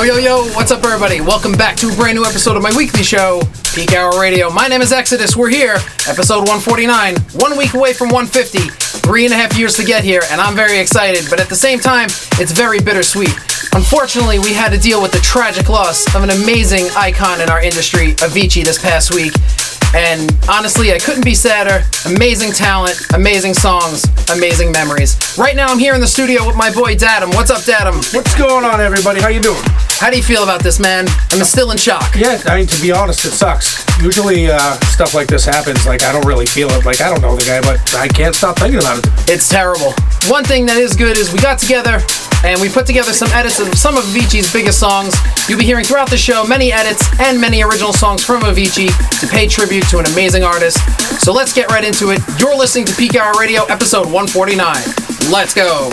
Yo, yo, yo, what's up, everybody? Welcome back to a brand new episode of my weekly show, Peak Hour Radio. My name is Exodus. We're here, episode 149, one week away from 150, three and a half years to get here, and I'm very excited, but at the same time, it's very bittersweet. Unfortunately, we had to deal with the tragic loss of an amazing icon in our industry, Avicii, this past week. And honestly, I couldn't be sadder. Amazing talent, amazing songs, amazing memories. Right now, I'm here in the studio with my boy Datum. What's up, Datum? What's going on, everybody? How you doing? How do you feel about this, man? I'm still in shock. Yeah, I mean, to be honest, it sucks. Usually, uh, stuff like this happens. Like, I don't really feel it. Like, I don't know the guy, but I can't stop thinking about it. It's terrible. One thing that is good is we got together and we put together some edits of some of Avicii's biggest songs. You'll be hearing throughout the show many edits and many original songs from Avicii to pay tribute to an amazing artist. So let's get right into it. You're listening to Peak Hour Radio, episode 149. Let's go.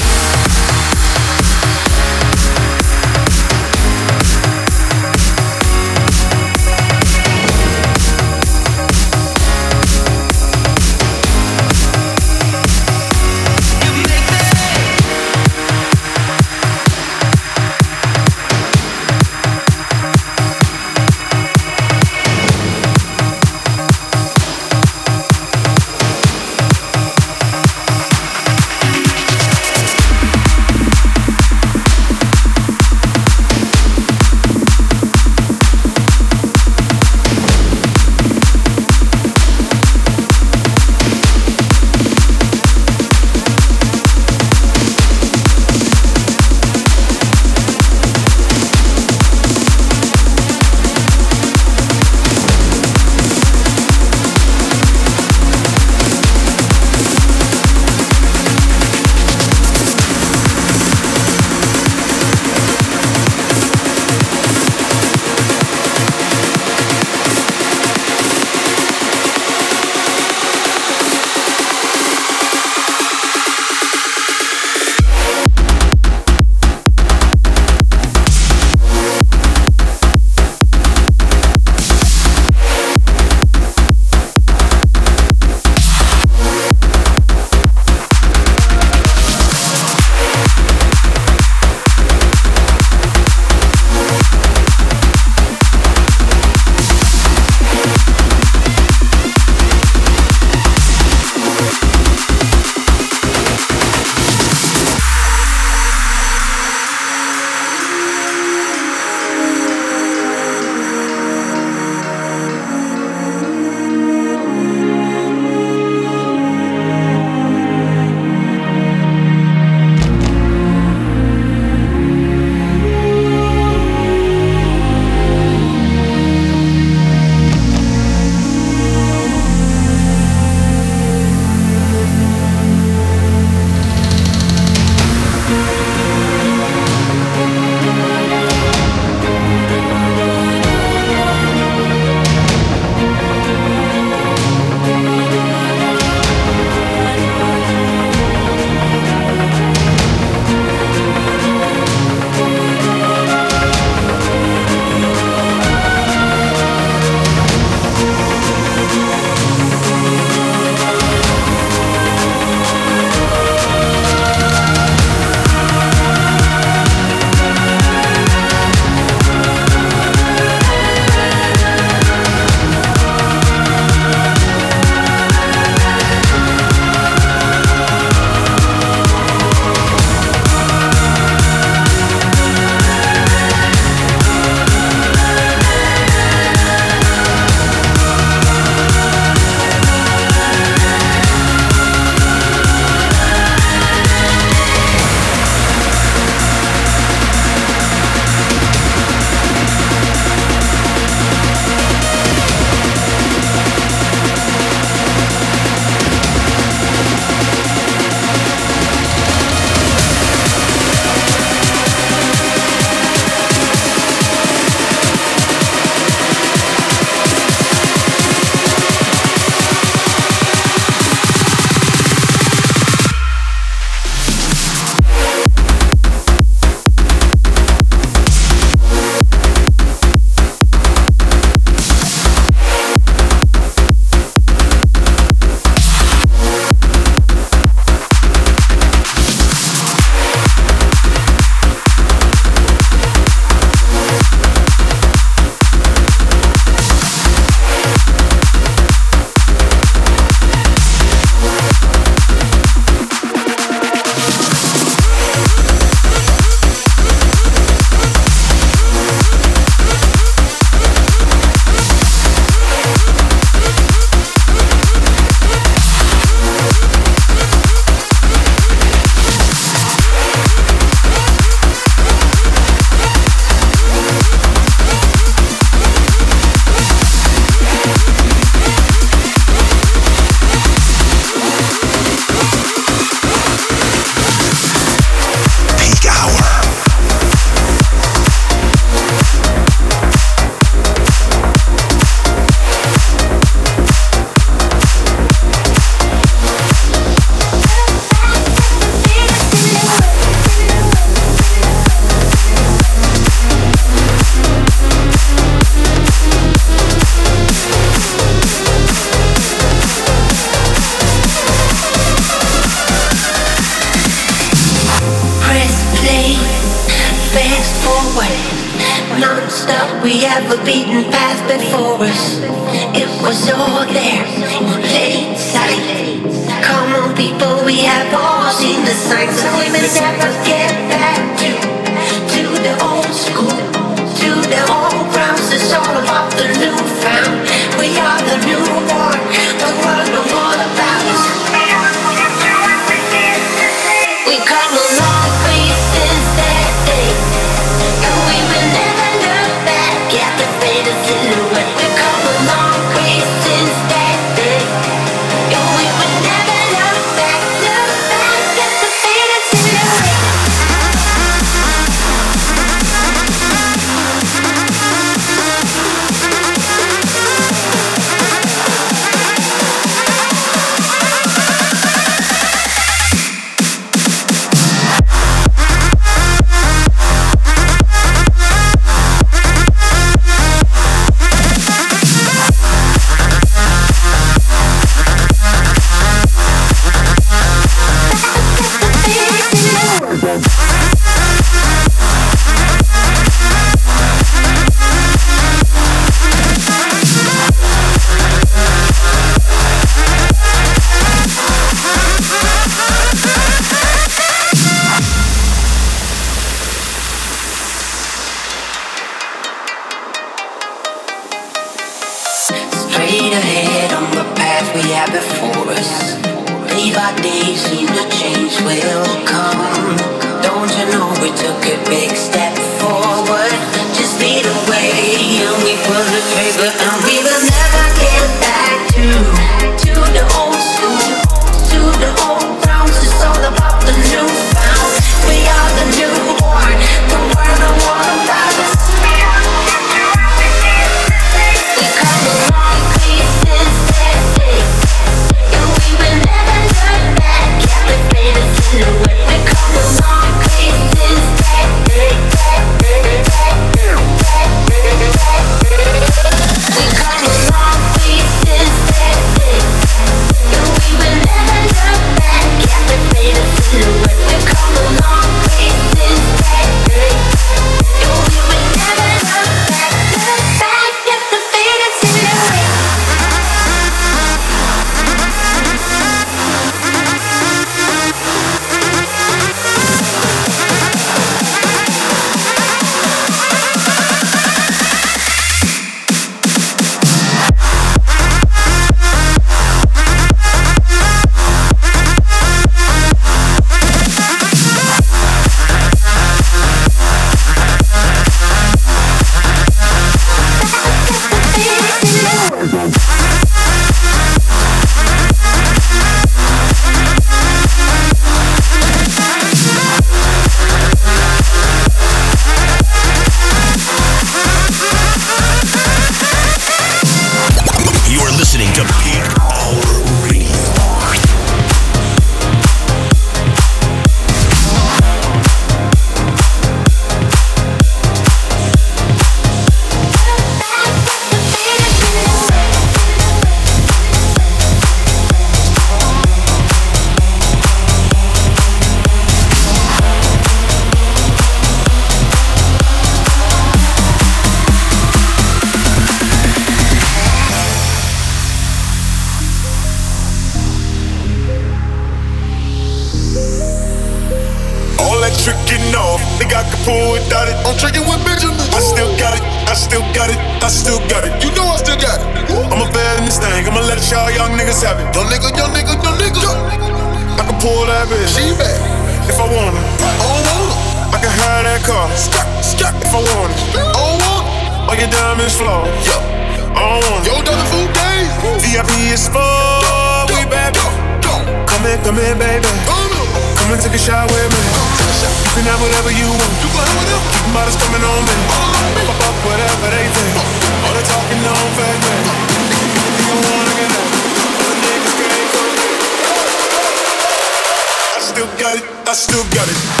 I still got it.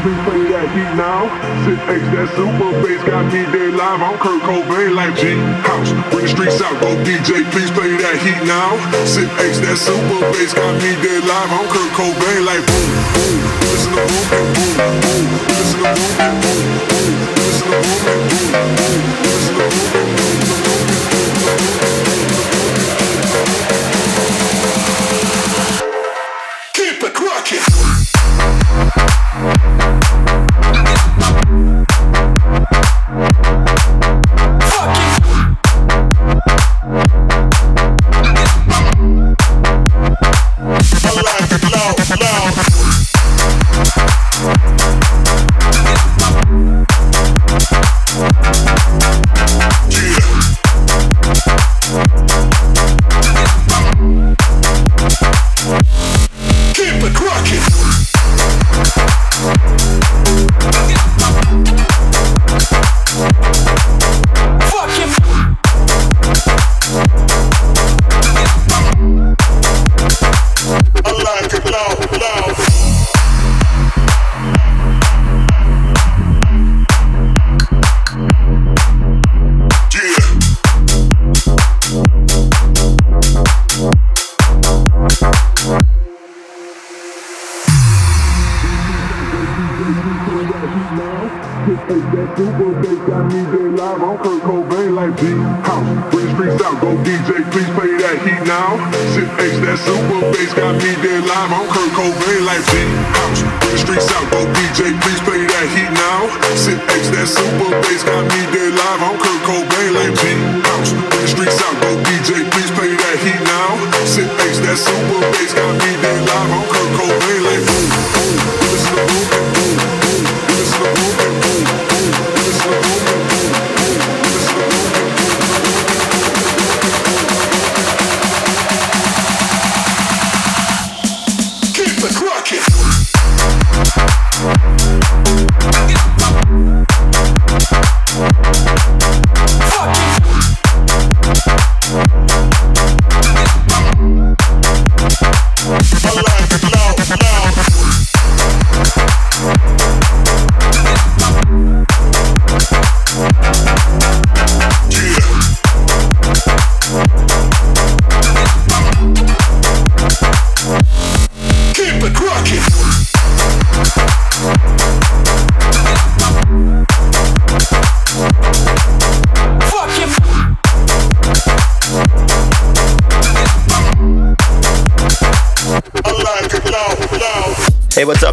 Please play that beat now. Sit X, that super bass got me dead live. I'm Kurt Cobain like G House. Bring the streets out, go DJ. Please play that heat now. Sit X, that super bass got me dead live. I'm Kurt Cobain like boom, boom. Listen to boom and boom, boom. Listen to boom and boom, boom. Listen to boom and boom, boom. Listen to boom and boom. That super bass got me dead live on Kurt Cobain the streets out, go DJ, please play that heat now. That super bass got me dead live on Kurt Cobain boom, boom. Boom, boom, boom. Boom, boom, boom. Boom. Keep it cracking.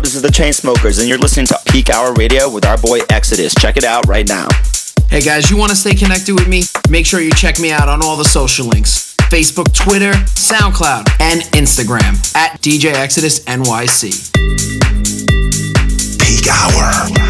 This is the Chainsmokers, and you're listening to Peak Hour Radio with our boy Exodus. Check it out right now. Hey guys, you want to stay connected with me? Make sure you check me out on all the social links Facebook, Twitter, SoundCloud, and Instagram at DJ Exodus NYC. Peak Hour.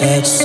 Feel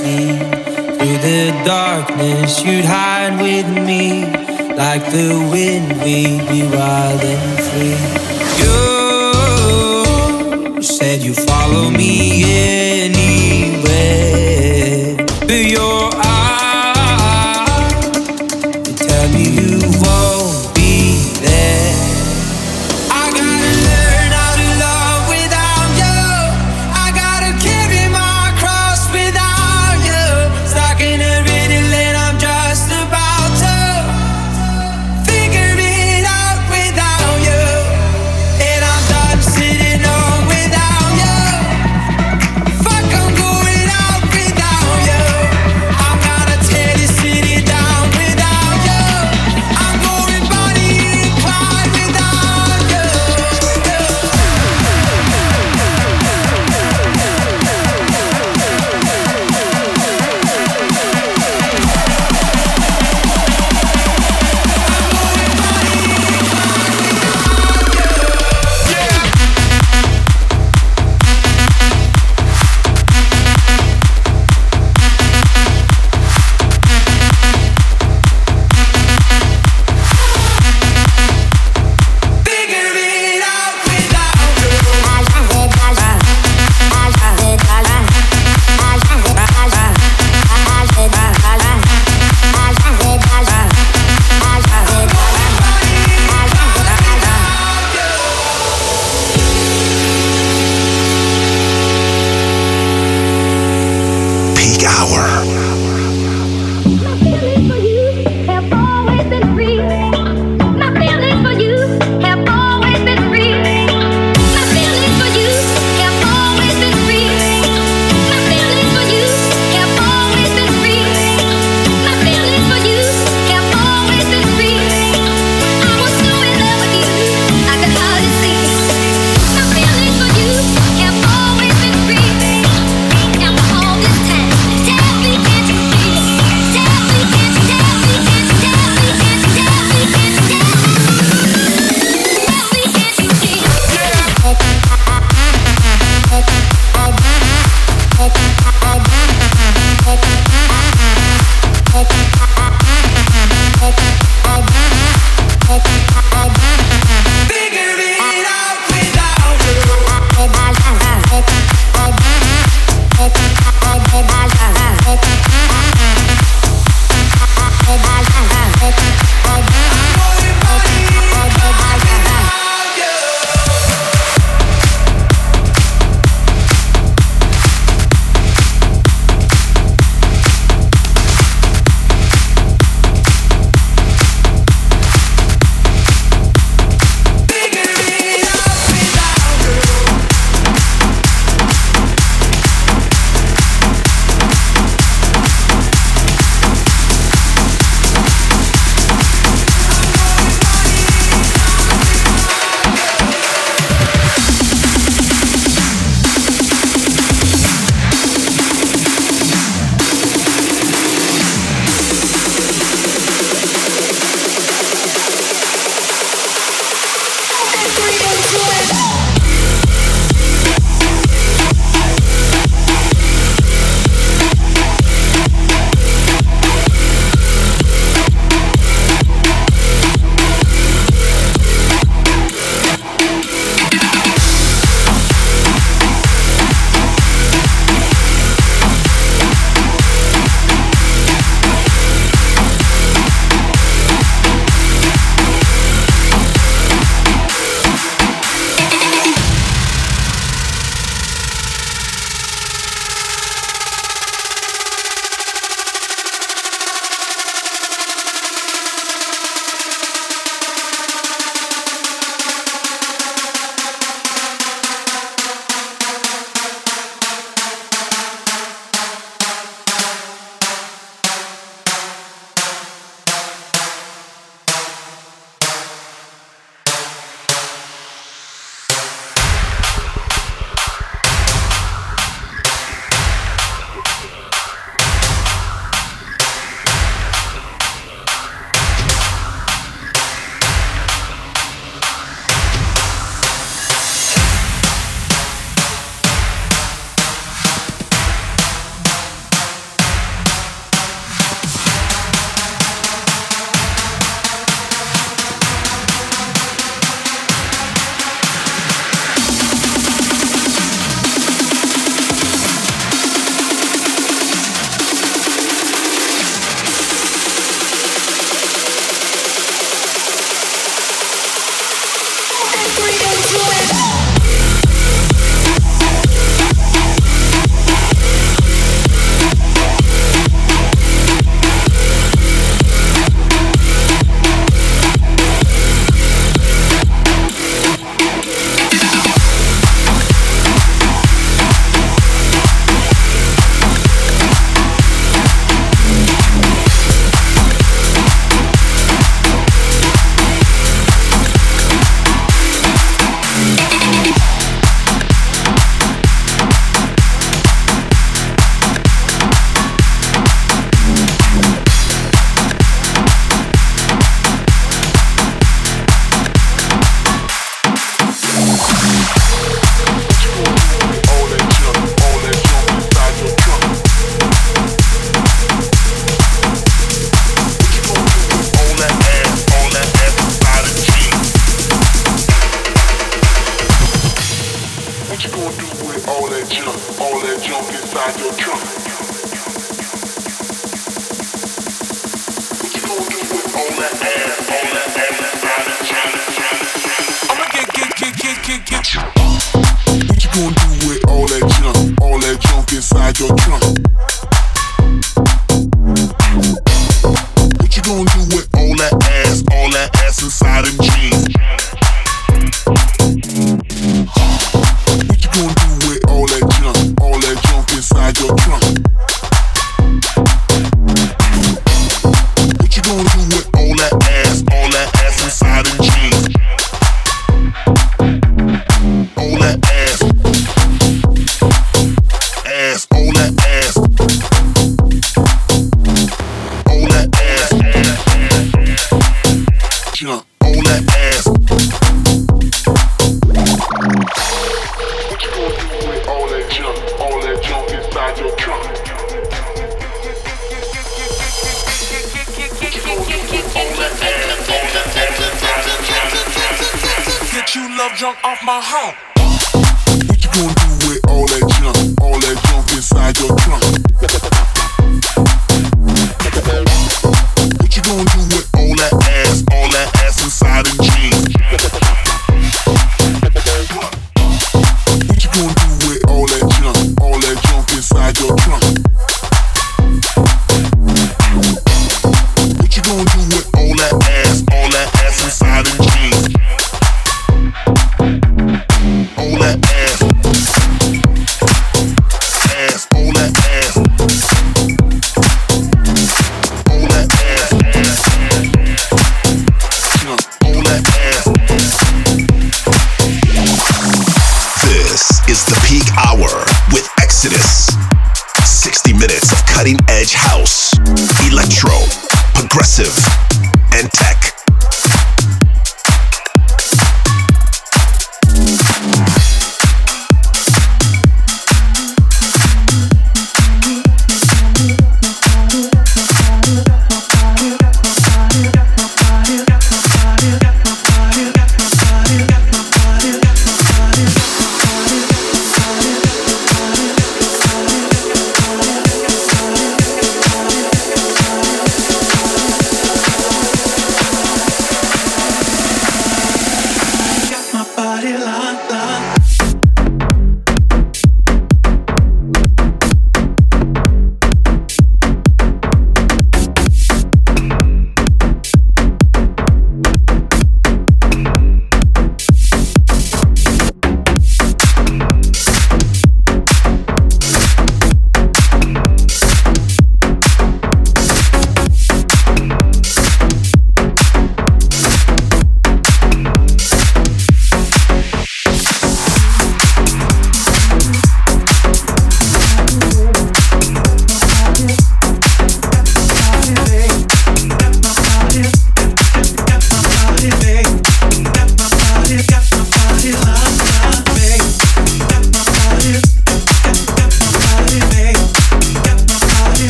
inside your trunk?